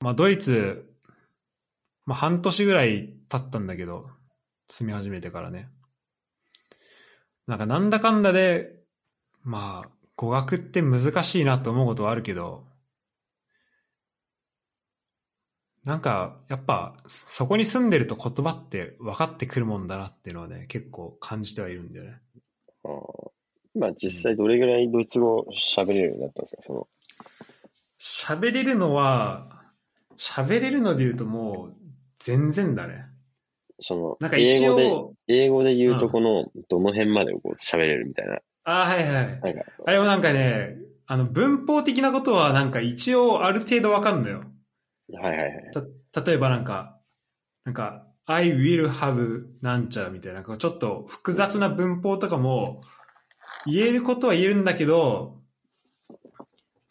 まあ、ドイツ、まあ、半年ぐらい経ったんだけど、住み始めてからね。なんか、なんだかんだで、まあ、語学って難しいなと思うことはあるけど、なんか、やっぱ、そこに住んでると言葉って分かってくるもんだなっていうのはね、結構感じてはいるんだよね。あー今実際どれぐらいドイツ語喋れるようになったんですか？その、喋れるのは、喋れるので言うともう、全然だね。その、なんか一英語で、応、英語で言うとこの、どの辺までこう喋れるみたいな。あはいはい。あれもなんかね、あの、文法的なことはなんか一応ある程度わかんのよ。はいはいはい。た、例えばなんか、なんか、I will have なんちゃらみたいな、ちょっと複雑な文法とかも、言えることは言えるんだけど、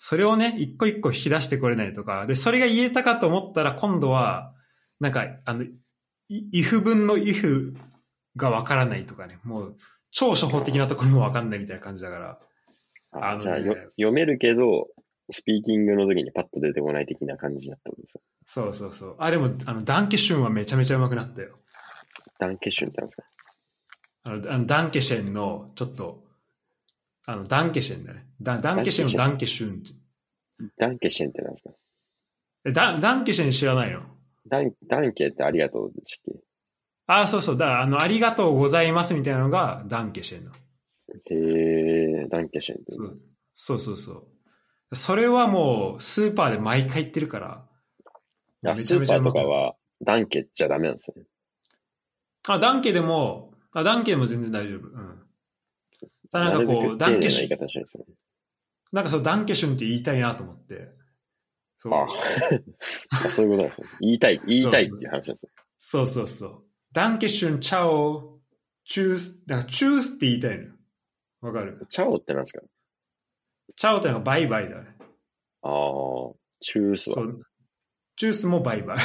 それをね、一個一個引き出してこれないとか、で、それが言えたかと思ったら今度は、なんか、あの、い if 文の if がわからないとかね、もう、超初歩的なところもわかんないみたいな感じだから、あのねあじゃあよ、読めるけど、スピーキングの時にパッと出てこない的な感じだったんですよ。そうそうそう。あ、でも、あの、ダンケシュンはめちゃめちゃ上手くなったよ。ダンケシュンってなんですか？あの、あのダンケシェンの、ちょっと、あの、ダンケシェンだね。ダダンケシェンのダンケシュンって。ダンケシェンってなんですか？えダダンケシェン知らないの？ダン、ダンケってありがとうでしたっあ、そうそう。だあの、ありがとうございますみたいなのが、ダンケシェンの。けへえ、ダンケシェンって。そうそうそうそれはもう、スーパーで毎回言ってるから。あスーパーとかは、ダンケじゃダメなんですね。あ、ダンケでも、あ、ダンケでも全然大丈夫。うん。ただなんかこう、ダンケシュン、なんかそう、ダンケシュンって言いたいなと思って。そう。ああ そういうことなんですね。言いたい、言いたいっていう話なんですね。そうそうそう。ダンケシュン、チャオ、チュース、だからチュースって言いたいのよ。わかる？チャオってなんですか？チャオってのがバイバイだね。ああ、チュースは。チュースもバイバイ。あ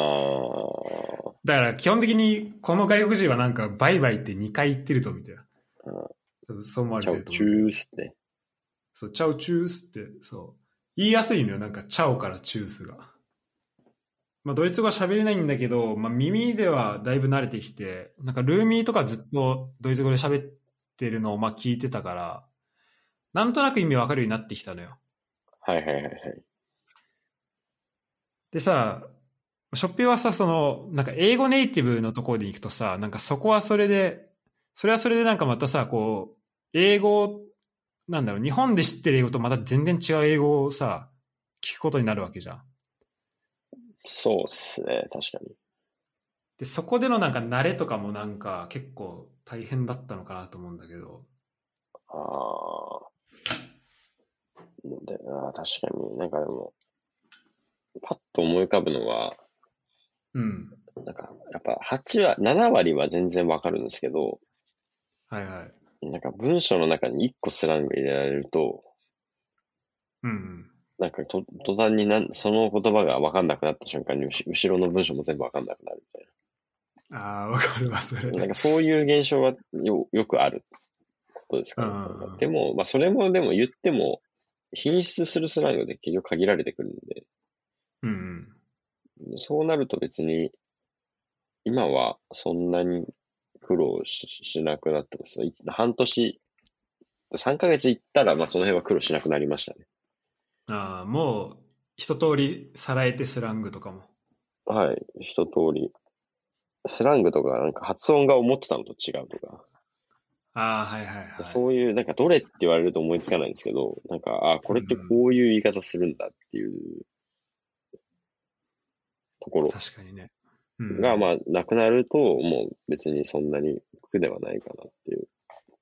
あ、だから基本的にこの外国人はなんかバイバイって2回言ってるぞみたいな。あ多分そう思わーチャオ。チュースって。そう、チャオチュースって、そう。言いやすいのよ、なんかチャオからチュースが。まあ、ドイツ語は喋れないんだけど、まあ、耳ではだいぶ慣れてきて、なんかルーミーとかずっとドイツ語で喋ってるのをまあ聞いてたから、なんとなく意味わかるようになってきたのよ。はいはいはいはい。でさ、ショッピーはさ、その、なんか英語ネイティブのところで行くとさ、なんかそこはそれで、それはそれでなんかまたさ、こう、英語、なんだろう、日本で知ってる英語とまた全然違う英語をさ、聞くことになるわけじゃん。そうっすね、確かに。で、そこでのなんか慣れとかもなんか結構大変だったのかなと思うんだけど。ああ。であー確かになんかでも、パッと思い浮かぶのは、うん。なんか、やっぱ8は、7割は全然わかるんですけど、はいはい。なんか文章の中に1個スラング入れられると、うんうん。なんかと途端になんその言葉がわかんなくなった瞬間に後後ろの文章も全部わかんなくなるみたいああ、わかるわ、それ。な。なんかそういう現象がよよくあることですかうんね。でも、まあそれもでも言っても、品質するスラングで結局限られてくるんで、うんうん。そうなると別に、今はそんなに苦労ししなくなってます。い半年、3ヶ月行ったら、まあその辺は苦労しなくなりましたね。ああ、もう、一通りさらえてスラングとかも。はい、一通り。スラングとか、なんか発音が思ってたのと違うとか、ああ、はいはいはい。そういう、なんかどれって言われると思いつかないんですけど、なんか、あこれってこういう言い方するんだっていうところ確かにね。うん、が、まあ、なくなると、もう別にそんなに苦ではないかなっていう。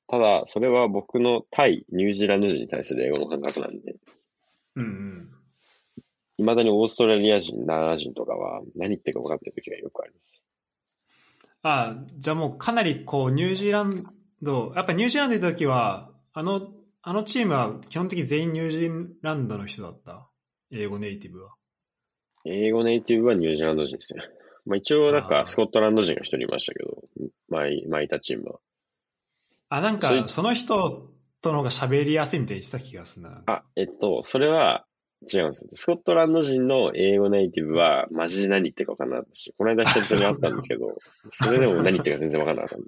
ただ、それは僕の対ニュージーランド人に対する英語の感覚なんで、うんうん。未だにオーストラリア人、ナー人とかは何言ってるか分かってる時がよくあります。ああ、じゃあもうかなりこう、ニュージーランド、やっぱニュージーランドにいた時は、あの、あのチームは基本的に全員ニュージーランドの人だった？英語ネイティブは。英語ネイティブはニュージーランド人ですね。まあ一応なんかスコットランド人が一人いましたけど、前、前いたチームは。あ、なんか、その人との方が喋りやすいみたいに言ってた気がするな。あ、えっと、それは違うんですよ。スコットランド人の英語ネイティブは、マジで何言ってるか分かんなかったし、この間久々に会ったんですけど、それでも何言ってるか全然分かんなかっ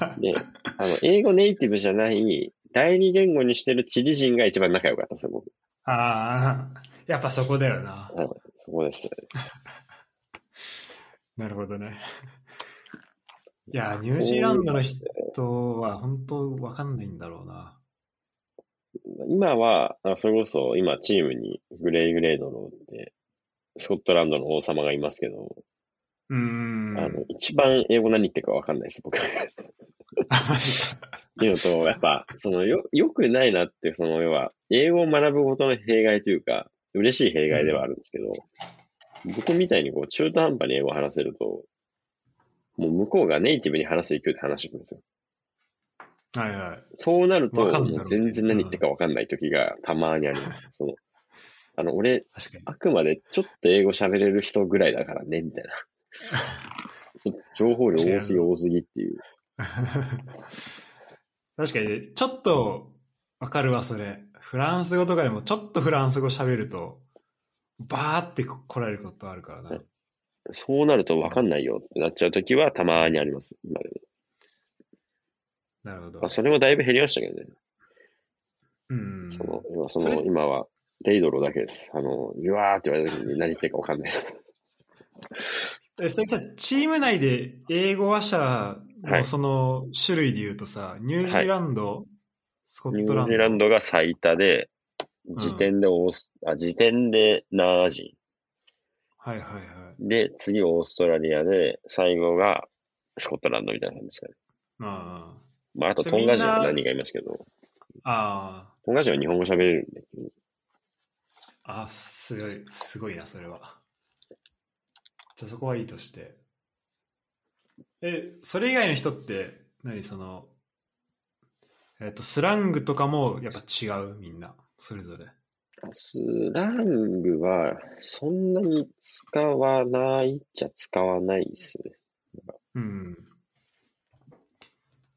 たんで。で、あの、英語ネイティブじゃない、第二言語にしてるチリ人が一番仲良かったですよ、僕。ああ、やっぱそこだよな。はい、そこです。なるほどね。いや、ニュージーランドの人は本当わかんないんだろうな。今は、あそれこそ今チームにグレイ・グレードローって、スコットランドの王様がいますけど、うーん。あの、一番英語何言ってるか分かんないです、僕。っ。ていうのと、やっぱ、その、よ、良くないなって、その、要は、英語を学ぶことの弊害というか、嬉しい弊害ではあるんですけど、僕みたいにこう、中途半端に英語を話せると、もう向こうがネイティブに話す勢いで話してくるんですよ。はいはい。そうなると、もう全然何言ってるか分かんない時がたまにあります。その、あの、俺、確かに。あくまでちょっと英語喋れる人ぐらいだからね、みたいな。ちょっと情報量多すぎ多すぎっていう。確かにね、ちょっとわかるわ、それ。フランス語とかでもちょっとフランス語喋ると、バーって来られることあるからな。そうなると分かんないよってなっちゃう時はたまにあります。今でもなるほどまあ、。それもだいぶ減りましたけどね。うん。その、今その、今は、レイドロだけです。あの、うわーって言われた時に何言ってるか分かんない。え、それさ、チーム内で英語話者はいのその種類で言うとさ、ニュージーランド、スコットランド。ニュージーランドが最多で、ん時点でオース、あ、時点でナー人。はいはいはい。で、次オーストラリアで、最後がスコットランドみたいな感じですかね。あまあ、あとトンガ人は何人かいますけど、あ。あトンガ人は日本語喋れるんで、あ。あ、すごい、すごいな、それは。じゃあそこはいいとして。え、それ以外の人って、何その、えっ、と、スラングとかもやっぱ違う、みんな。それぞれ。スラングはそんなに使わないっちゃ使わないですね。うん。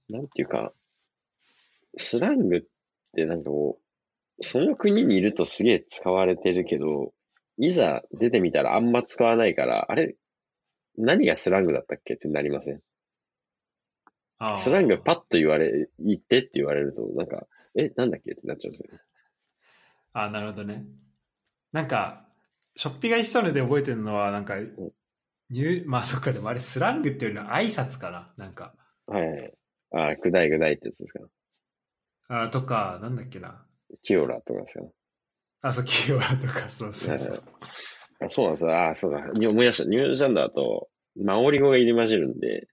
なんていうか、スラングってなんかこう、その国にいるとすげえ使われてるけど、いざ出てみたらあんま使わないから、あれ、何がスラングだったっけってなりません？スラングパッと言われ、言ってって言われると、なんか、え、なんだっけってなっちゃうんですよね。あなるほどね。なんか、ショッピが言ってたので覚えてるのは、なんか、ニューまあそっか、でもあれスラングっていうよりは挨拶かな。なんか、はいはい。ああ、くだいくだいってやつですか。あとか、なんだっけな。キオラとかですか。あ、そう、キーワードとか、そうそうそう。あそうなんですよ。ああ、そうだ。に思い出した。ニュージャンダーと、マオリ語が入り混じるんで、ね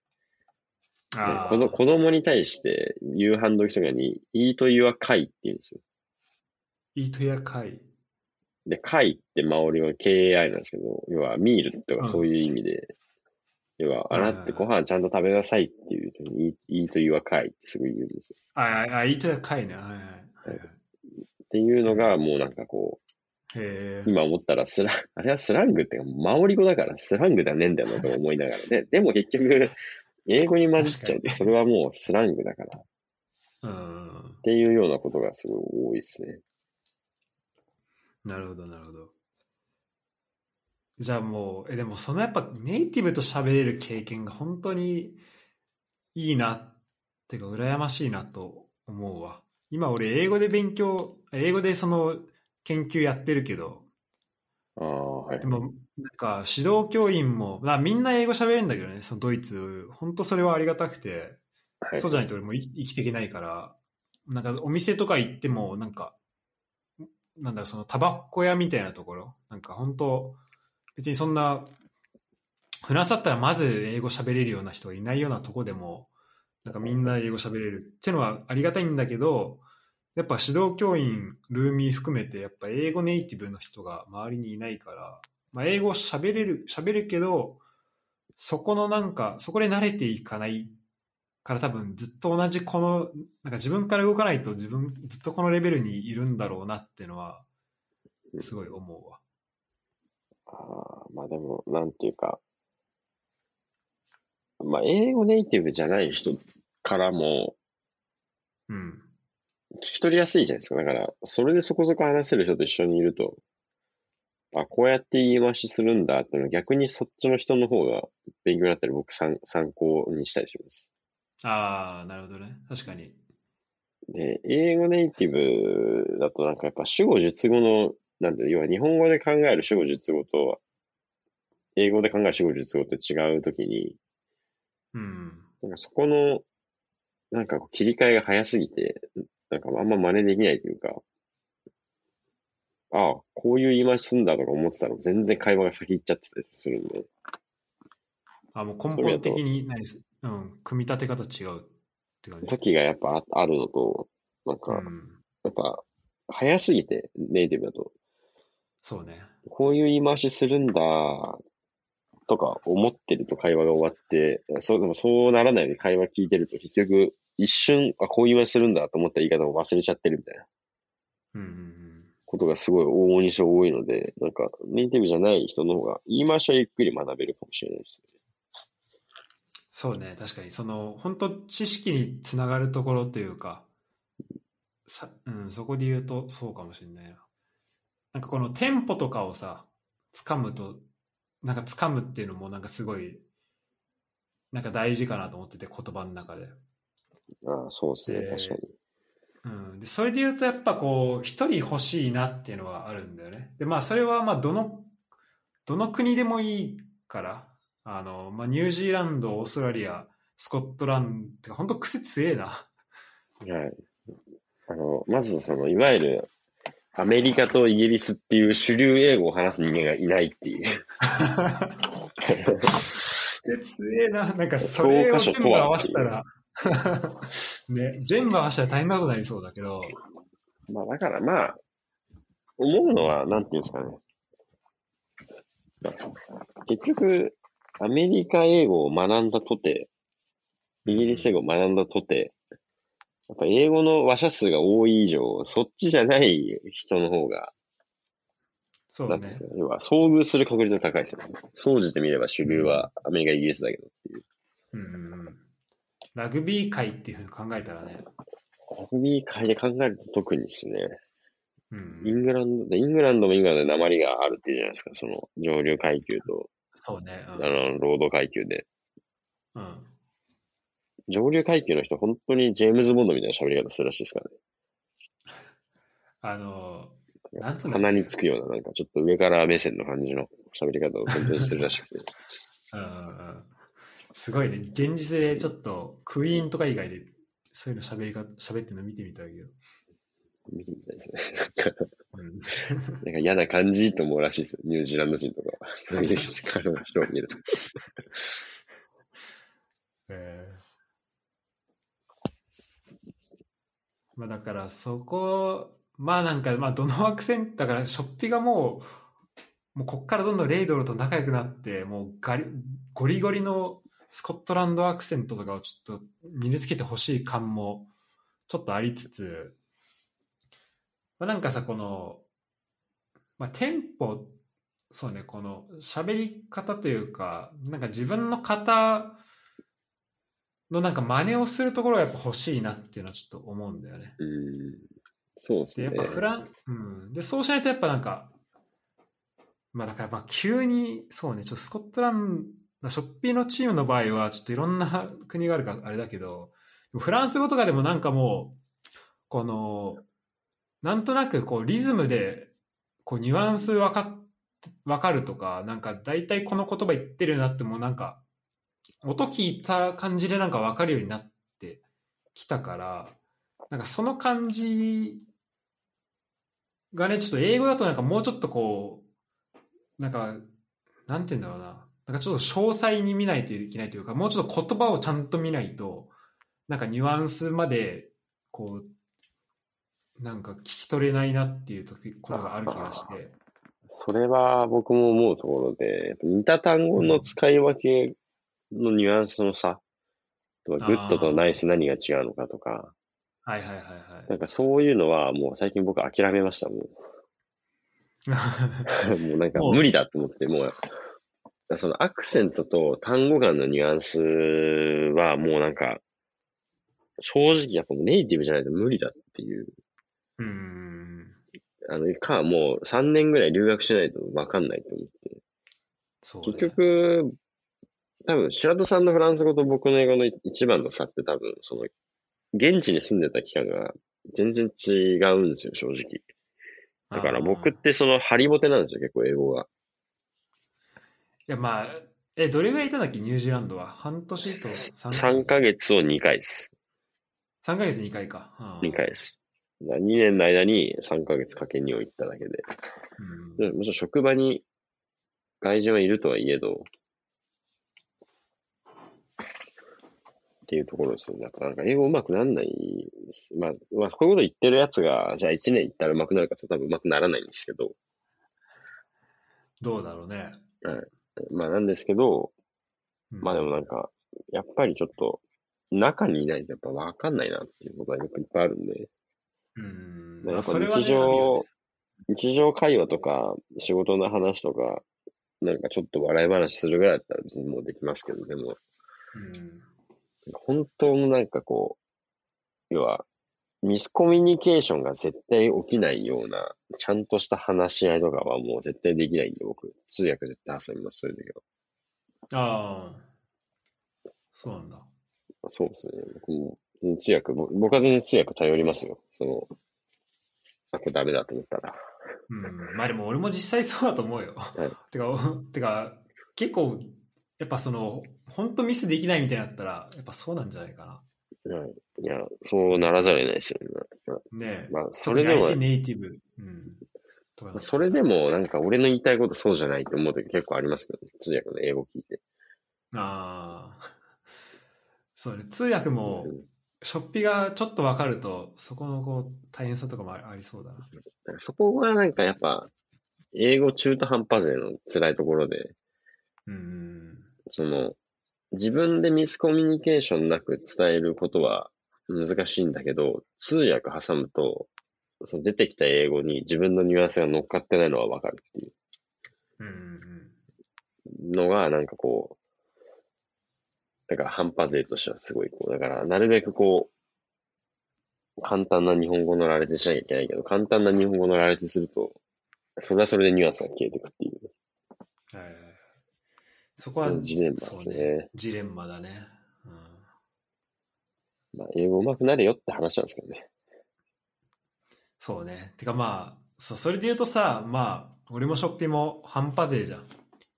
あー子供に対して夕飯時とかに、イートイワカイって言うんですよ。イートや会。で、カイってマオリ語 KAI なんですけど、要はミールとうんかそういう意味で、要は、はいはいはい洗ってご飯ちゃんと食べなさいっていう時に、イートイワカイってすぐ言うんですよ。あ、あ、あイートや会ね。はいはい。っていうのが、もうなんかこう。今思ったらスラ、あれはスラングってマオリ語だからスラングじゃねえんだよなと思いながら。で、でも結局、英語に混じっちゃうと、それはもうスラングだから。っうん。ていうようなことがすごい多いですね。なるほど、なるほど。じゃあもう、え、でもそのやっぱネイティブと喋れる経験が本当にいいなっていうか、羨ましいなと思うわ。今俺英語で勉強、英語でその研究やってるけど、ああ、はいで。もなんか指導教員も、まあみんな英語喋れるんだけどね、そのドイツ、本当それはありがたくて、はいそうじゃないと俺も生き生きていけないから、なんかお店とか行っても、なんか、なんだろう、そのタバコ屋みたいなところ、なんか本当、別にそんな、フランスだったらまず英語喋れるような人がいないようなとこでも、なんかみんな英語喋れるっていうのはありがたいんだけど、やっぱ指導教員、ルーミー含めて、やっぱ英語ネイティブの人が周りにいないから、まあ、英語喋れる、喋るけど、そこのなんか、そこで慣れていかないから多分ずっと同じこの、なんか自分から動かないと自分ずっとこのレベルにいるんだろうなっていうのは、すごい思うわ。ああ、まあでも、なんていうか、まあ、英語ネイティブじゃない人からも、うん。聞き取りやすいじゃないですか。だから、それでそこそこ話せる人と一緒にいると、あ、こうやって言い回しするんだっていうのは逆にそっちの人の方が勉強になったり僕参参考にしたりします。ああ、なるほどね。確かに。で、英語ネイティブだとなんかやっぱ主語述語の、なんていうの要は日本語で考える主語述語と、英語で考える主語述語って違うときに、うん。なんかそこの、なんかこう切り替えが早すぎて、なんかあんま真似できないというか、ああ、こういう言い回しすんだとか思ってたら全然会話が先行っちゃってたりするんで、あ、もう根本的に何す、うん、組み立て方違うって感じ。時がやっぱああるのと、なんか、うん。やっぱ、早すぎて、ネイティブだと、そうね。こういう言い回しするんだ、とか思ってると会話が終わって、そう、でもそうならないように会話聞いてると結局、一瞬、あ、こういう言い回しするんだと思った言い方を忘れちゃってるみたいなうんうんうん。ことがすごい往々にして多いので、なんか、ネイティブじゃない人の方が、言い回しはゆっくり学べるかもしれないですね。そうね、確かに。その、本当知識につながるところというか、さうん、そこで言うとそうかもしれないな。なんかこのテンポとかをさ、掴むと、なんか掴むっていうのもなんかすごい、なんか大事かなと思ってて、言葉の中で。ああ、そうですね、で確かに。うん、でそれで言うとやっぱこう一人欲しいなっていうのはあるんだよね。でまあそれはまあどのどの国でもいいからあの、まあ、ニュージーランドオーストラリアスコットランドってか本当癖強えな。はい。あの、まずその、いわゆる、アメリカとイギリスっていう主流英語を話す人間がいないっていう。癖強えな。なんかそれを全部合わせたらね、全部合わせたら大変なことになりそうだけど。まあ、だからまあ、思うのは、なんていうんですかね。結局、アメリカ英語を学んだとて、イギリス英語を学んだとて、やっぱ英語の話者数が多い以上、そっちじゃない人の方が、そうね。要は、遭遇する確率が高いですよね。総じてみれば主流はアメリカ、イギリスだけどっていう。うん。ラグビー界っていうふうに考えたらね。ラグビー界で考えると特にですね、うんイングランドで、イングランドもイングランドで鉛があるっていうじゃないですか。その上流階級と、そうね。あの、労働階級で。うん。うん上流階級の人、本当にジェームズ・ボンドみたいな喋り方するらしいですからね。あの、なんつうの鼻につくような、なんかちょっと上から目線の感じの喋り方を本当にするらしくて。うんうんうんすごいね。現実でちょっとクイーンとか以外でそういうの喋りか喋ってるの見てみたいけど。見てみたいですね。うん、なんか嫌な感じと思うらしいですよ。ニュージーランド人とかは。そういう人を見ると。えーまあだからそこ、まあなんか、まあどのアクセント、だからショッピがもう、もうこっからどんどんレイドルと仲良くなって、もうガリゴリゴリのスコットランドアクセントとかをちょっと身につけてほしい感もちょっとありつつ、まあ、なんかさ、この、まあテンポ、そうね、この喋り方というか、なんか自分の型のなんか真似をするところがやっぱ欲しいなっていうのはちょっと思うんだよね。うん。そうですで、ね。やっぱフラン、うん。で、そうしないとやっぱなんか、まあだからまあ急に、そうね、ちょっとスコットランド、ショッピーのチームの場合はちょっといろんな国があるからあれだけど、フランス語とかでもなんかもう、この、なんとなくこうリズムで、こうニュアンスわかっ、わかるとか、なんか大体この言葉言ってるなってもうなんか、音聞いた感じでなんかわかるようになってきたから、なんかその感じがね、ちょっと英語だとなんかもうちょっとこう、なんか、なんて言うんだろうな。なんかちょっと詳細に見ないといけないというか、もうちょっと言葉をちゃんと見ないと、なんかニュアンスまで、こう、なんか聞き取れないなっていう時ことがある気がして。それは僕も思うところで、似た単語の使い分けのニュアンスの差、 good とナイス何が違うのかとか、はいはいはいはい。なんかそういうのはもう最近僕諦めましたもん。もうなんか無理だと思って、もう、そのアクセントと単語間のニュアンスはもうなんか、正直やっぱネイティブじゃないと無理だっていう。うん。あの、か、もう3年ぐらい留学しないと分かんないと思って。そう、ね。結局、多分、白戸さんのフランス語と僕の英語の一番の差って多分、その、現地に住んでた期間が全然違うんですよ、正直。だから僕ってその、ハリボテなんですよ、結構英語が。いや、まあ、え、どれぐらいいたんだっけ、ニュージーランドは？半年と3 3ヶ月を2回です。3ヶ月2回か。あー2回です。2年の間に3ヶ月かけにを行っただけで。うんでもちろん職場に外人はいるとはいえど、っていうところですよね。だからなんか英語上手くなんない。まあ、まあ、こういうこと言ってるやつが、じゃあ1年行ったら上手くなるかって多分上手くならないんですけど、どうだろうね。まあなんですけど、うんまあでもなんか、やっぱりちょっと、中にいないとやっぱ分かんないなっていうことがやっぱいっぱいあるんで、うん。やっぱそれはね日常、日常会話とか、仕事の話とか、なんかちょっと笑い話するぐらいだったら別にもうできますけど、でも、うん本当のなんかこう、要は、ミスコミュニケーションが絶対起きないような、ちゃんとした話し合いとかはもう絶対できないんで、僕、通訳絶対挟みます、そういう時は。ああ。そうなんだ。そうですね。僕も、通訳、ぼ僕は全然通訳頼りますよ。その、あ、これダメだと思ったら。うん。まあでも俺も実際そうだと思うよ。いてか、おてか、結構、やっぱその、本当ミスできないみたいになったら、やっぱそうなんじゃないかはい。いや、そうならざるを得ないですよね。な。ねえ。まあ、それでもネイティブ。うん。それでもなんか俺の言いたいことそうじゃないって思う時結構ありますけどね。通訳の英語聞いて。ああ。そうね。通訳もう、んショッピがちょっとわかると、そこのこう、大変さとかもあありそうだな。そこがなんかやっぱ、英語中途半端勢の辛いところで、うん。その、自分でミスコミュニケーションなく伝えることは難しいんだけど、通訳挟むと、その出てきた英語に自分のニュアンスが乗っかってないのはわかるっていうん。うのが、なんかこう、だから半端勢としてはすごいこう、だからなるべくこう、簡単な日本語の羅列しなきゃいけないけど、簡単な日本語の羅列すると、それはそれでニュアンスが消えていくっていう、はいそこは、ジレンマですそうね。ジレンマだね。うんまあ、英語上手くなれよって話なんですけどね。そうね。てかまあ、そそれで言うとさ、まあ、俺もショッピも半端勢じゃん。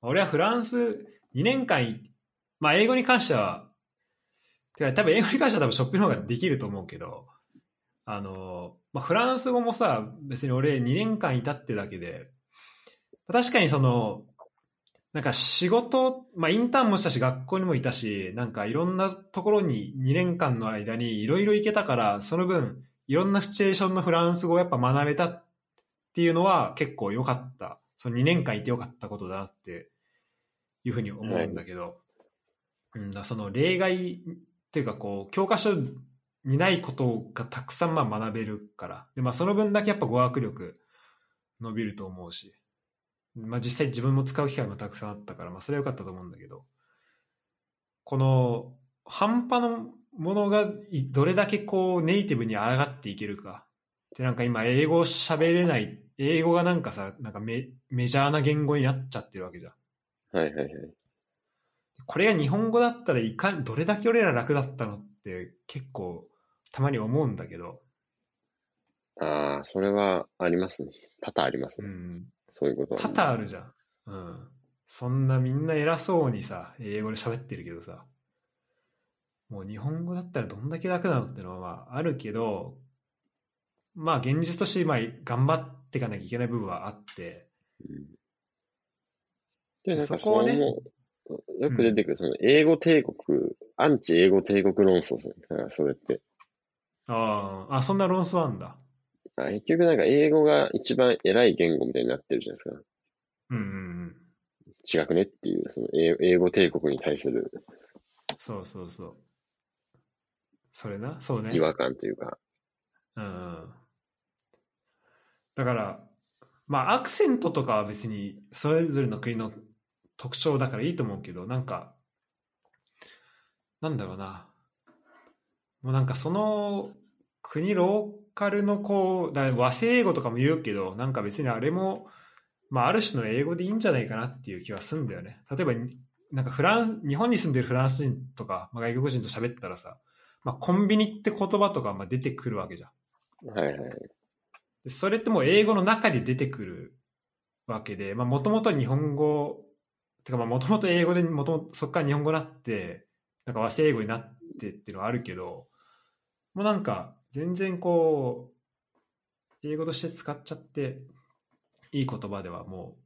俺はフランス2年間い、まあ英語に関しては、てか多分英語に関しては多分ショッピの方ができると思うけど、あの、まあフランス語もさ、別に俺2年間いたってだけで、確かにその、なんか仕事、まあインターンもしたし学校にもいたし、なんかいろんなところに2年間の間にいろいろ行けたから、その分、いろんなシチュエーションのフランス語をやっぱ学べたっていうのは結構良かった。その2年間いて良かったことだなっていうふうに思うんだけど、うん、だその例外っていうかこう、教科書にないことがたくさんまあ学べるから。で、まあその分だけやっぱ語学力伸びると思うし、まあ実際自分も使う機会もたくさんあったから、まあそれは良かったと思うんだけど、この半端のものがどれだけこうネイティブに上がっていけるか。で、なんか今英語喋れない、英語がなんかさ、なんかメメジャーな言語になっちゃってるわけじゃん。はいはいはい。これが日本語だったらいかん、どれだけ俺ら楽だったのって結構たまに思うんだけど、ああ、それはありますね。多々ありますね。うん、そういうことは。多々あるじゃん。うん。そんなみんな偉そうにさ、英語で喋ってるけどさ、もう日本語だったらどんだけ楽なのってのはまああるけど、まあ現実としてまあ頑張っていかなきゃいけない部分はあって、うんで、なんかそこをねよく出てくる、その英語帝国、アンチ英語帝国論争ですね。だからそれって。ああ、あ、そんな論争あんだ。あ結局なんか英語が一番偉い言語みたいになってるじゃないですか。うんうんうん。違くねっていう、その英英語帝国に対するそうそうそう。それな、そうね。違和感というか。うんうん。だから、まあアクセントとかは別にそれぞれの国の特徴だからいいと思うけど、なんか、なんだろうな。もうなんかその国ローカルのこう、だ和製英語とかも言うけど、なんか別にあれも、まあある種の英語でいいんじゃないかなっていう気はするんだよね。例えば、なんかフランス、日本に住んでるフランス人とか、まあ、外国人と喋ったらさ、まあコンビニって言葉とかまあ出てくるわけじゃん。はいはい。でそれってもう英語の中で出てくるわけで、まあもともと日本語、てかまあもともと英語で、もともとそこから日本語になって、なんか和製英語になってっていうのはあるけど、もうなんか全然こう、英語として使っちゃっていい言葉ではも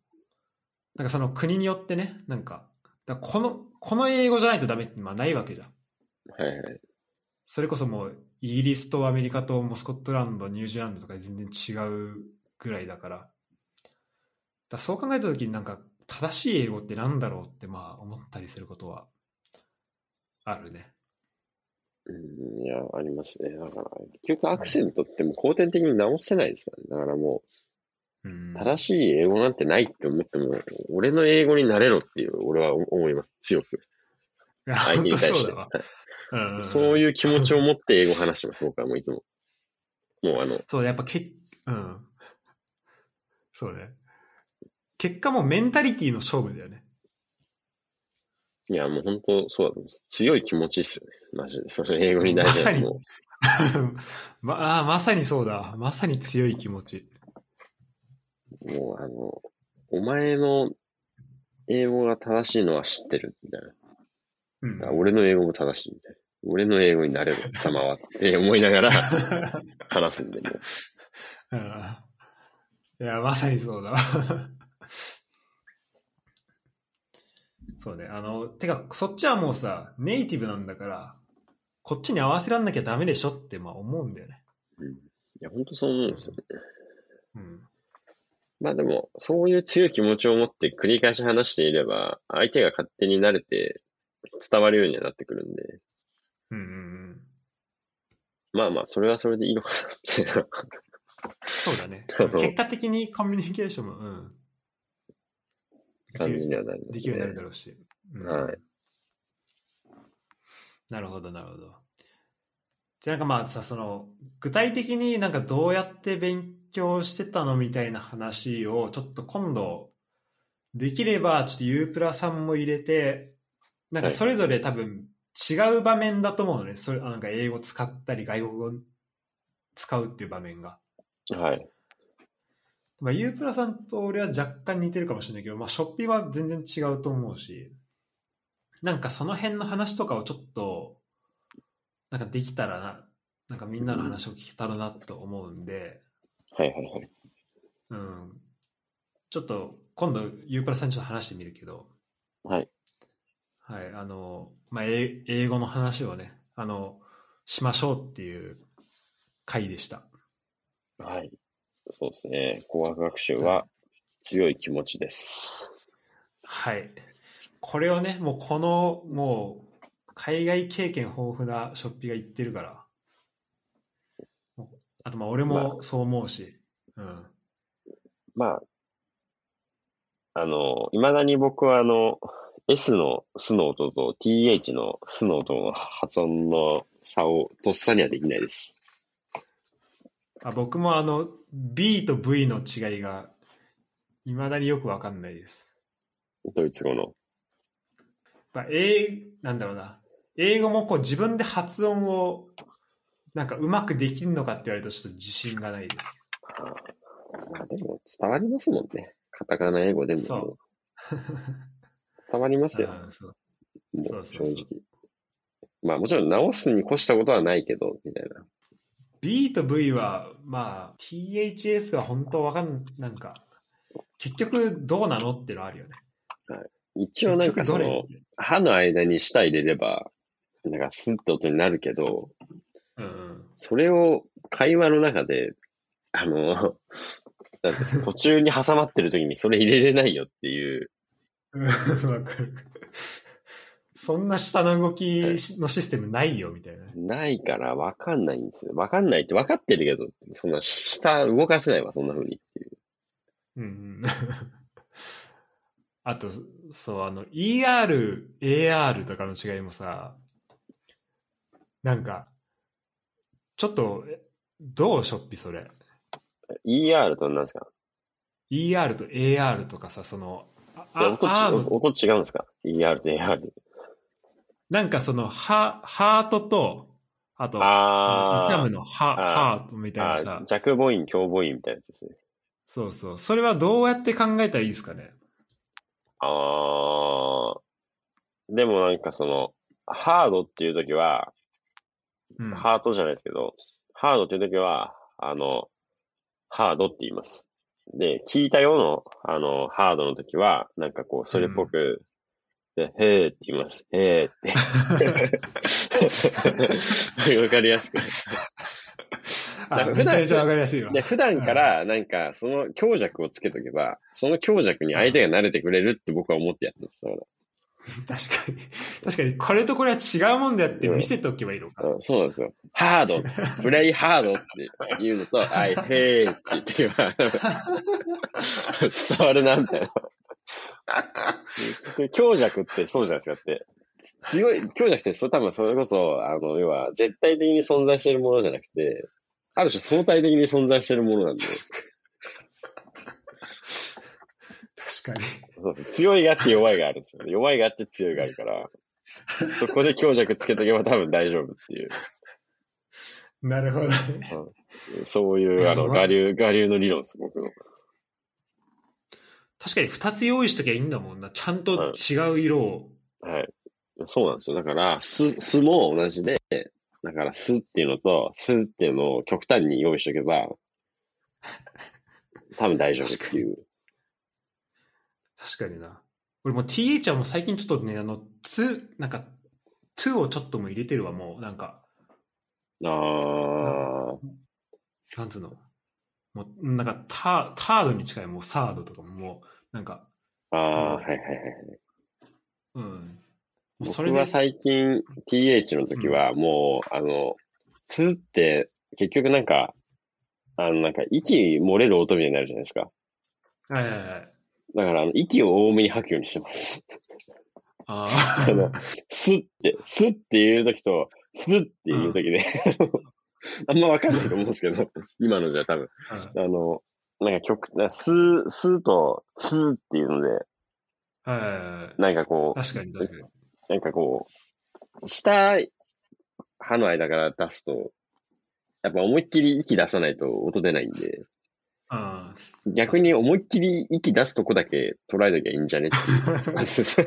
う、なんかその国によってね、なんか、だこの、この英語じゃないとダメってまあないわけじゃん。はいはい。それこそもうイギリスとアメリカともうスコットランド、ニュージーランドとか全然違うぐらいだから。だそう考えた時になんか正しい英語ってなんだろうってまあ思ったりすることはあるね。うん、いや、ありますね。だから、結局アクセントってもう後天的に直せないですからね。だからもうんう、正しい英語なんてないって思っても、俺の英語になれろっていう、俺は思います。強く。相手に対して。そうそういう気持ちを持って英語を話してます、僕はもういつも。もうあの、そうね、やっぱけ、うん。そうね。結果もうメンタリティの勝負だよね。いや、もう本当そうだと思います。強い気持ちっすよね。マジで。その英語に大事なのもま あー、まさにそうだ。まさに強い気持ち。う、もうあの、お前の英語が正しいのは知ってるみたいな。うん俺の英語も正しいみたいな。俺の英語になれる貴様はって思いながら 話すんで、もう。うんいや、まさにそうだ。そうね。あの、てか、そっちはもうさ、ネイティブなんだから、こっちに合わせらんなきゃダメでしょって、まあ思うんだよね。うん。いや、本当そう思うんですよね。うん。まあでも、そういう強い気持ちを持って繰り返し話していれば、相手が勝手に慣れて伝わるようにはなってくるんで、うんうんうん。まあまあ、それはそれでいいのかなって。そうだね。結果的にコミュニケーションも、うん。感じにはなりまですきるようになるねだ。ろうし。うんはい。なるほど、なるほど。じゃあなんかまあさ、その、具体的になんかどうやって勉強してたのみたいな話を、ちょっと今度、できれば、ちょっとユープラさんも入れて、なんかそれぞれ多分違う場面だと思うのね。それ、あなんか英語使ったり、外国語使うっていう場面が。はい。まあ、ユープラさんと俺は若干似てるかもしれないけど、まあ、ショッピーは全然違うと思うし、なんかその辺の話とかをちょっと、なんかできたらな、なんかみんなの話を聞けたらなと思うんで、はいはいはい。うん。ちょっと今度ユープラさんにちょっと話してみるけど、はい。はい、あの、まあ、英英語の話をね、あの、しましょうっていう回でした。はい。そうですね。語学学習は強い気持ちです。はい。これをね、もうこの、もう、海外経験豊富なショッピーが言ってるから。あと、まあ、俺もそう思うし。うん。まあ、あの、いまだに僕はあの、S のスの音と TH のスの音の発音の差をとっさにはできないです。あ僕もあの、B と V の違いが、いまだによくわかんないです。ドイツ語の。まあ、英、なんだろうな。英語もこう自分で発音を、なんかうまくできるのかって言われるとちょっと自信がないです。まあでも伝わりますもんね。カタカナ英語でもそうもう伝わりますよ。そうもう正直。まあもちろん直すに越したことはないけど、みたいな。B と V は、まあ、THS は本当わかん、なんか、結局どうなのっていうのはあるよね。一応なんかそ結の歯の間に舌入れれば、なんかスンって音になるけど、うんうん。それを会話の中で、あの、なんて途中に挟まってる時にそれ入れれないよっていう、うん わかる。そんな下の動きのシステムないよ、みたいなね。ないからわかんないんですよ。わかんないって分かってるけど、そんな舌動かせないわ、そんな風にっていう。うんうん。あと、そう、あの、ER、AR とかの違いもさ、なんか、ちょっと、えどうしょっぴそれ？ER と何ですか？ER と AR とかさ、その、あ音音違うんですか ?ER と AR。なんかその、ハハートと、あと、あー痛むのハハートみたいなあさ、弱母音、強母音みたいなやつですね。そうそう。それはどうやって考えたらいいですかね？あー、でもなんかその、ハードっていう時は、うん。ハートじゃないですけど、ハードっていう時は、あの、ハードって言います。で、聞いたよの、あの、ハードの時は、なんかこう、それっぽく、で、へーって言います。へーって。わかりやすく。あなんかめわかりやすいわ。で、普段から、なんか、その強弱をつけとけば、その強弱に相手が慣れてくれるって僕は思ってやってます。確かに。確かに、これとこれは違うもんでやって見せておけばいいのか。うん、そうなんですよ。ハード、プレイハードって言うのと、あい、へーって言って言えば、伝わるな、みたいな。で強弱ってそうじゃないですかって。強い、強弱ってそれ多分それこそ、あの、要は絶対的に存在しているものじゃなくて、ある種相対的に存在しているものなんで、確かに。そうそう強いがあって弱いがあるんですよ。弱いがあって強いがあるから、そこで強弱つけとけば多分大丈夫っていう、なるほどね。そういう、あの、我流、我流の理論です、僕の。確かに二つ用意しときゃいいんだもんな。ちゃんと違う色を。はい。そうなんですよ。だから、す、すも同じで、だから、すっていうのと、すっていうのを極端に用意しとけば、多分大丈夫っていう。確かにな。俺もう TH はもう最近ちょっとね、あの、つ、なんか、2をちょっとも入れてるわ、もう、なんか、あー、なんつうの？もう、なんか、タタードに近い、もうサードとかももう、なんか、あー、はいはいはい。うん。そ僕は、最近 TH の時はもう、あの、すって結局なんか、あの、なんか息漏れる音みたいになるじゃないですか。はいはいはい。だから、あの息を多めに吐くようにしてます。あ あの、すって、すっていう時と、すっていう時で、あんまわかんないと思うんですけど、今のじゃ多分。あ。あの、なんか曲、なす、すと、すっていうので、はいはいはい。なんかこ確かに確かに。う、なんかこう、下歯の間から出すと、やっぱ思いっきり息出さないと音出ないんで、あ逆に思いっきり息出すとこだけ捉えときゃいいんじゃねっていう感じです。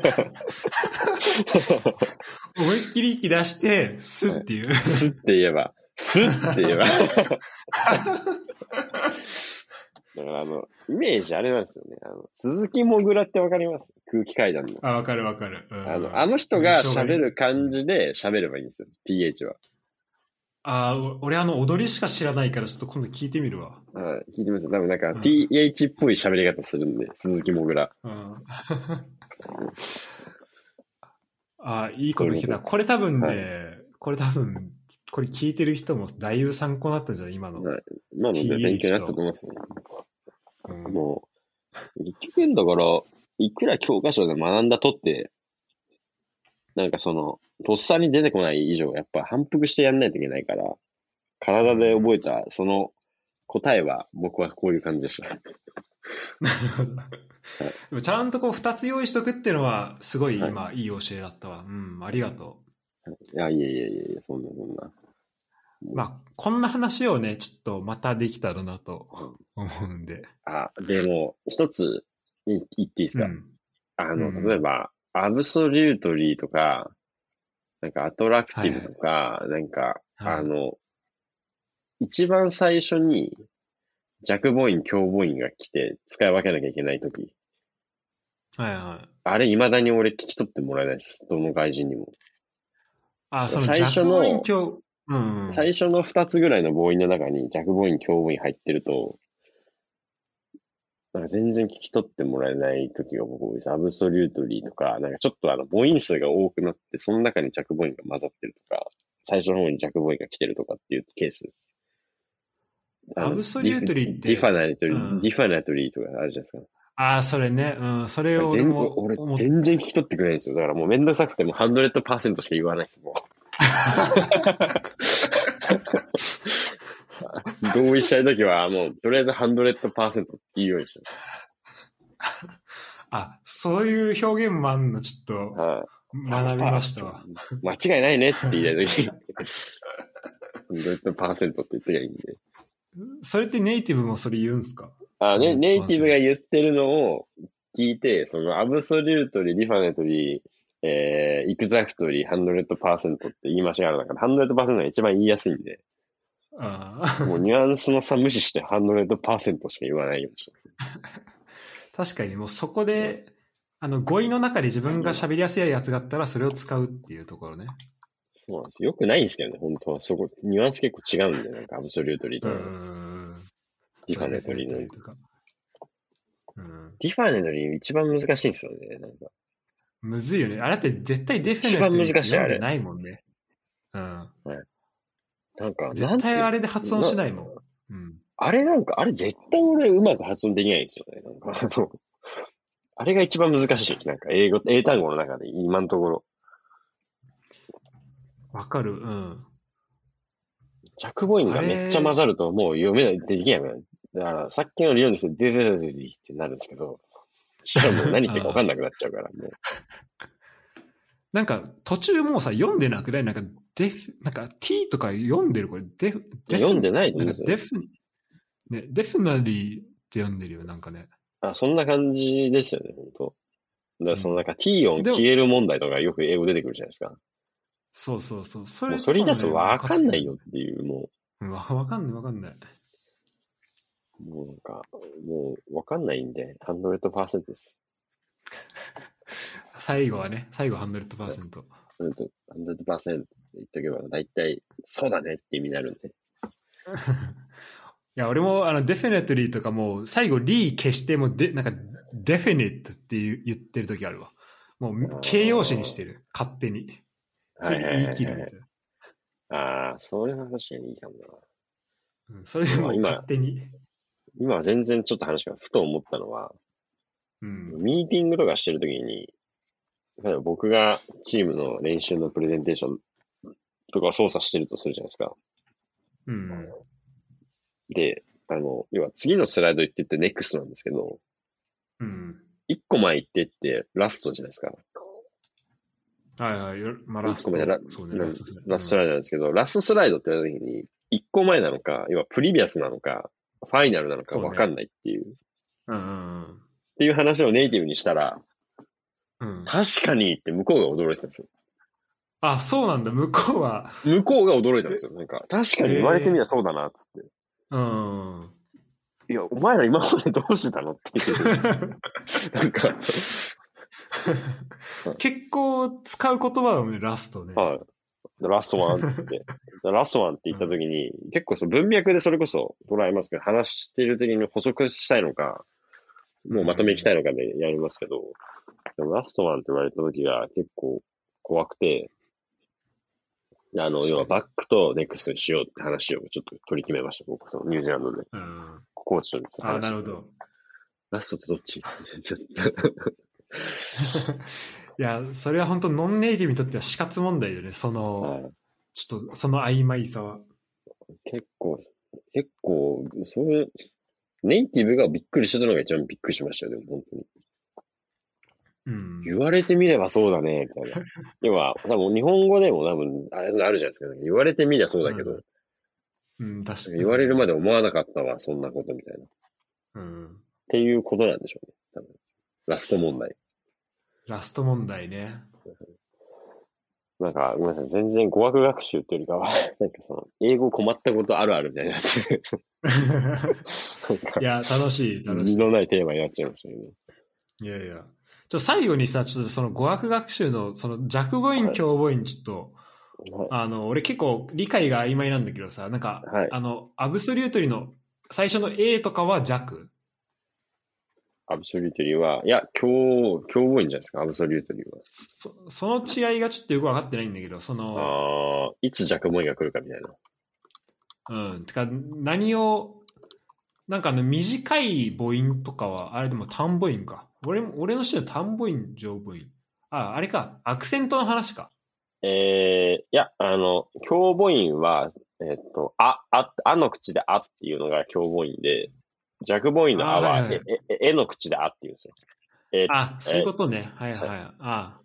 思いっきり息出して、スッっていう。すって言えば、すって言えば。だからあの、イメージあれなんですよね。あの、鈴木もぐらってわかります？空気階段の。あ、わかるわかる。うんあの、あの人が喋る感じで喋ればいいんですよ。TH は。あお俺あの踊りしか知らないからちょっと今度聞いてみるわ。はい、聞いてみます。多分なんかうん TH っぽい喋り方するんで、鈴木もぐら。うん。あいいこと聞いた。これ多分ね、はこれ多分、これ聞いてる人もだいぶ参考になったんじゃない？今の。はい今ので TH 勉強になったと思いますね。うんもう、結局だから、いくら教科書で学んだとって、なんかその、とっさに出てこない以上、やっぱ反復してやんないといけないから、体で覚えた、その答えは、僕はこういう感じでした。なるほど。でもちゃんとこう二つ用意しとくっていうのは、すごい今、いい教えだったわ。うん、ありがといや、いやいやいやいや、そんなそんな。う。まあ、こんな話をね、ちょっとまたできたらなと思うんで。あ、でも、一つい言っていいですか、うん。あの、うん例えば、アブソリュートリーとか、なんかアトラクティブとか、なんか、はいあの、一番最初に弱母音、強母音が来て使い分けなきゃいけないとき、はいはい。あれ未だに俺聞き取ってもらえないです。どの外人にも。あ、その最初のうんうん。最初の二つぐらいの母音の中に弱母音、強母音入ってると、なんか全然聞き取ってもらえない時が僕多いです。 absolutely とか、なんかちょっとあの母音数が多くなって、その中に弱母音が混ざってるとか、最初の方に弱母音が来てるとかっていうケース。アブソリュート ly って definitely、うん definitely とかあるじゃないですか。あ、それね。うん、それを俺全然聞き取ってくれないんですよ。だからもうめんどくさくてもうハンドレッドパーセントしか言わないです、もう。同意したいときは、もう、とりあえず100%って言うようにしてあ、そういう表現もあんの、ちょっとはい学びましたわ。間違いないねって言いたいときに、100%って言ってりゃいいんで。それってネイティブもそれ言うんすか？あ、ね、100%ネイティブが言ってるのを聞いて、その、 absolutely、definitely、えー、 exactly、100%って言い間違いある中で、100%が一番言いやすいんで、あもうニュアンスの差無視して100%しか言わないようにしてます。確かにもうそこで、あの語彙の中で自分が喋りやすいやつがあったらそれを使うっていうところね。そうなんですよ。よくないんですけどね、本当は。そこ、ニュアンス結構違うんで、なんか absolutely とうか、ん。definitely の。 definitely 一番難しいんですよね、なんか。むずいよね。あれだって絶対 defini 難しいあれ読んでないもんね。うん。なんか、絶対あれで発音しないもん。うん。あれなんか、あれ絶対俺うまく発音できないんですよね。なんか、あの、あれが一番難しい。なんか、英語、英単語の中で今のところ。わかる。うん。着母音がめっちゃ混ざるともう読めない、できないもん。だから、さっきの理論にして、デデデデデってなるんですけど、そしたらもう何言ってるか分かんなくなっちゃうから、もう。なんか途中もうさ、読んでなくない？なんかデフ、なんか t とか読んでる？これ。デフ、デフ読んでないん思うんですよ。かデフ、ね、デフナリーって読んでるよ、なんかね。あ、そんな感じですよね、本当だからそのなんか t 音消える問題とかよく英語出てくるじゃないですか。そうそうそう。そもうそれ出すと分かんないよっていう、もうわかんないわかんない。う、もうなんか、もう分かんないんで、100%です。最後はね、最後100%。100%, 100%って言っとけば、大体、そうだねって意味になるんで。いや、俺も、あの、デフィネトリーとかもう、最後、リー消して、もう、で、なんか、デフィニットっていう言ってる時あるわ。もう、形容詞にしてる。勝手に。それで言い切るみたいな。ああ、それは確かにいいかもな。うん、それでも勝手に。今は全然ちょっと話がふと思ったのは、うん。ミーティングとかしてるときに、例えば僕がチームの練習のプレゼンテーションとかを操作してるとするじゃないですか。うん。で、あの、要は次のスライド行ってって NEXT なんですけど、うん。一個前行ってってラストじゃないですか。はいはい。よまあ、ラストラ。そうね、ララスト。ラストスライドなんですけど、ラストスライドってやったときに、一個前なのか、要はプリビアスなのか、ファイナルなのかわかんないっていう、うんうんっていう話をネイティブにしたら、うん。うん。確かにって向こうが驚いてたんですよ。あ、そうなんだ。向こうは。向こうが驚いたんですよ。なんか、確かに言われてみりゃそうだな、つって。うん。いや、お前ら今までどうしてたのっていう。なんか、結構使う言葉だもんね、ラストね。はい。ラストワンって。ラストワンって言った時に、結構その文脈でそれこそ捉えますけど、話してる時に補足したいのか、もうまとめいきたいのかでやりますけど、でもラストワンって言われた時が結構怖くて、あの、要はバックとネクストにしようって話をちょっと取り決めました。僕、そのニュージーランドで。うん。コーチと話あ、なるほど。ラストってどっち？ちょっと いや、それは本当ノンネイティブにとっては死活問題よね。その、はいちょっと、その曖昧さは。結構、結構、そういう、ネイティブがびっくりしてたのが一番びっくりしましたよ、でも本当に。うん。言われてみればそうだね、みたいな。要は、多分日本語でも多分、あれあるじゃないですか。言われてみりゃそうだけど、うんうん、確かに。言われるまで思わなかったわ、そんなことみたいな。っうん。ていうことなんでしょうね、多分。ラスト問題。ラスト問題ね。なんか、ごめんなさい、全然語学学習っていうよりかは、なんかその、英語困ったことあるあるみたいになって、い、や、楽しい、楽しい。のないテーマになっちゃいましたね。いやいや。ちょ、最後にさ、ちょっとその語学学習の、その弱母音、強母音、ちょっと、はいあの、俺結構理解が曖昧なんだけどさ、なんか、はいあの、アブソリュートリの最初の A とかは弱アブソリュートリーは、いや、強、強母音じゃないですか、アブソリュートリーは。そその違いがちょっとよく分かってないんだけど、その、ああ、いつ弱母音が来るかみたいな。うん。てか、何を、なんかあの、短い母音とかは、あれでも単母音か。俺も、俺の人は単母音、上母音。あ、あれか。アクセントの話か。えー、いや、あの、強母音は、えっと、あ、あ、あの口であっていうのが強母音で、弱母音のあは、あはいはいえ、え、えの口であっていうんですよ。えあ、そういうことね。はいはい。あ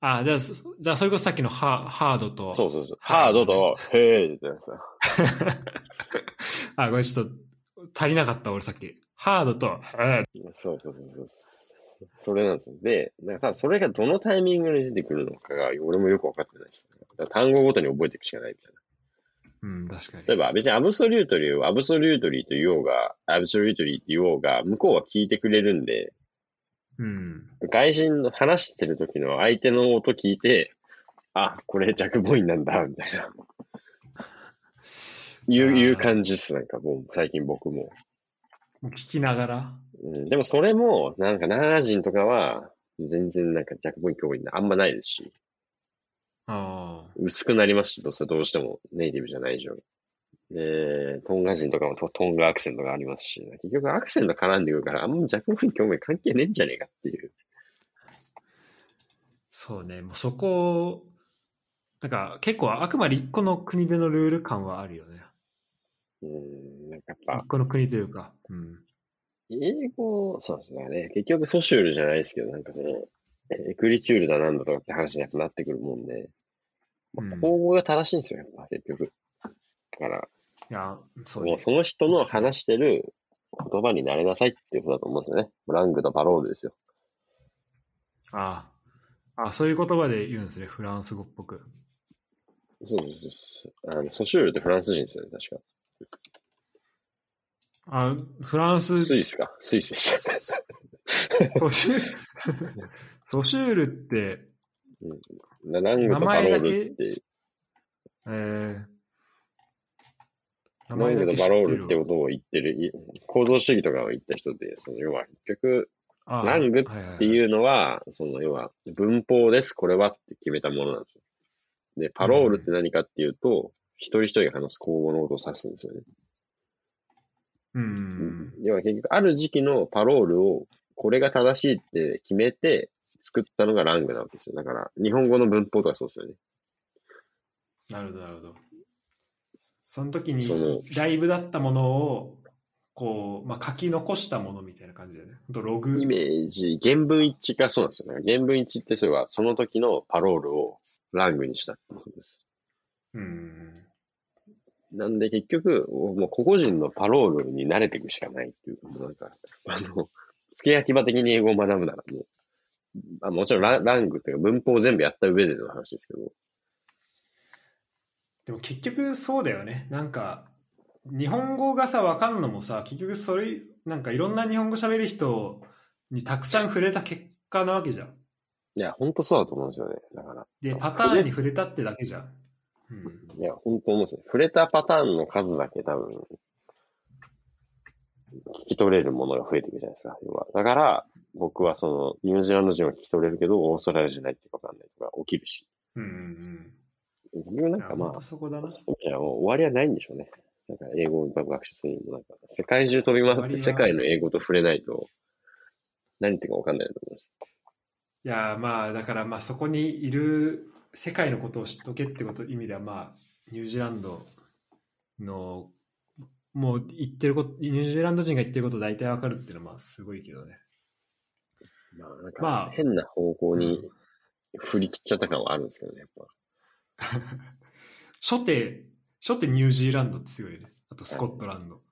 あ、じゃあ、そじゃあ、それこそさっきのハハードと。そうそうそう。はいハードと、へーって言ってますよ。あ、これちょっと足りなかった、俺さっき。ハードと、えそうそうそうそう。それなんですよ。で、なんか多分それがどのタイミングで出てくるのかが、俺もよくわかってないです。だ単語ごとに覚えていくしかないみたいな。うん、確かに。例えば別にアブソリュートリーをアブソリュートリーと言おうが、アブソリュートリーって言おうが、向こうは聞いてくれるんで、うん。外人の話してる時の相手の音聞いて、あ、これ弱母音なんだ、みたいな。いう、いう感じっす、なんかもう、最近僕も。聞きながら？うん、でもそれも、なんか奈良人とかは、全然なんか弱母音、強母音あんまないですし。薄くなりますし、どうせどうしてもネイティブじゃない以上。で、トンガ人とかもトトンガアクセントがありますし、結局アクセント絡んでくるから、あんま弱母音、強母音関係ねえんじゃねえかっていう。そうね、もうそこ、なんか結構あくまで一個の国でのルール感はあるよね。うん、なんかやっぱ一、個の国というか。うん。英語、そうですね。結局ソシュールじゃないですけど、なんかその、エクリチュールだなんだとかって話になってくるもんで、まあうん口語が正しいんですよ、やっぱ結局。だから、いや、そうねもう。その人の話してる言葉になれなさいっていうことだと思うんですよね。ラングとパロールですよ。ああ。あそういう言葉で言うんですね、フランス語っぽく。そうそうそうそう。あの、ソシュールってフランス人ですよね、確か。あフランス、スイスか。スイスでした。ソシュール、ソシュールって、ララングとパロールって、えー、名ラングとパロールるってことを言ってる、い構造主義とかを言った人で、その要は結局、あラングっっていうのは、その要は文法です、これはって決めたものなんですよ。で、パロールって何かっていうと、一人一人が話す口語のことを指すんですよね。うん。要は結局、ある時期のパロールを、これが正しいって決めて作ったのがラングなわけですよ。だから、日本語の文法とかそうですよね。なるほど、なるほど。その時にライブだったものを、こう、まあ、書き残したものみたいな感じだよね。ログ。イメージ、原文一致がそうなんですよね。原文一致ってそれは、その時のパロールをラングにしたってことです。うん。なんで結局、もう個々人のパロールに慣れていくしかないっていう、もうなんか、あの、付け焼き場的に英語を学ぶならもう、あもちろんランラングっていうか文法を全部やった上での話ですけど、でも結局そうだよね。なんか、日本語がさ、わかんのもさ、結局それ、なんかいろんな日本語喋る人にたくさん触れた結果なわけじゃん。いや、本当そうだと思うんですよね。だから。で、パターンに触れたってだけじゃん。うん。いや、本当思うんですね。触れたパターンの数だけ多分、聞き取れるものが増えていくじゃないですか。要は。だから、僕はその、ニュージーランド人は聞き取れるけど、オーストラリアじゃないってわかんないとか起きるし。うんうん結局なうんん。かまあそこだな。そうじゃもう終わりはないんでしょうね。なんか英語を学習するにも、なんか世界中飛び回って世界の英語と触れないと何言ってるか分かんないと思います。いやまあだからまあそこにいる世界のことを知っとけってこと意味ではまあニュージーランドのもう言ってることニュージーランド人が言ってること大体わかるっていうのはまあすごいけどねまあ、なんかまあ。変な方向に振り切っちゃった感はあるんですけどね、やっぱ。初手初手ニュージーランドってすごいよね。あとスコットランド。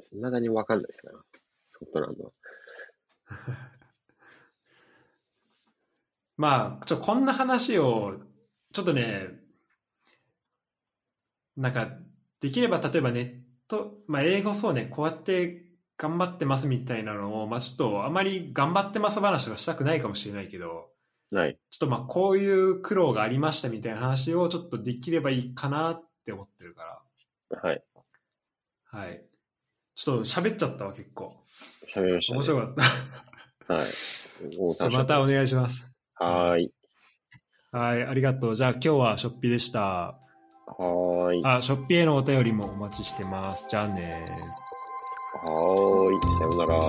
そんなに分かんないですから、スコットランドは。まあちょこんな話をちょっとねなんかできれば例えばネット、まあ、英語そうねこうやって頑張ってますみたいなのを、まあ、ちょっとあまり頑張ってます話とかしたくないかもしれないけどはい。ちょっとまあこういう苦労がありましたみたいな話をちょっとできればいいかなって思ってるかはい。らはいちょっと喋っちゃったわ結構喋りました、ね。面白かったはい。お じゃあまたお願いしますはーい。はいありがとうじゃあ今日はショッピーでしたはーい。はあショッピーへのお便りもお待ちしてますじゃあねーい。さよなら。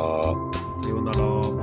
さよなら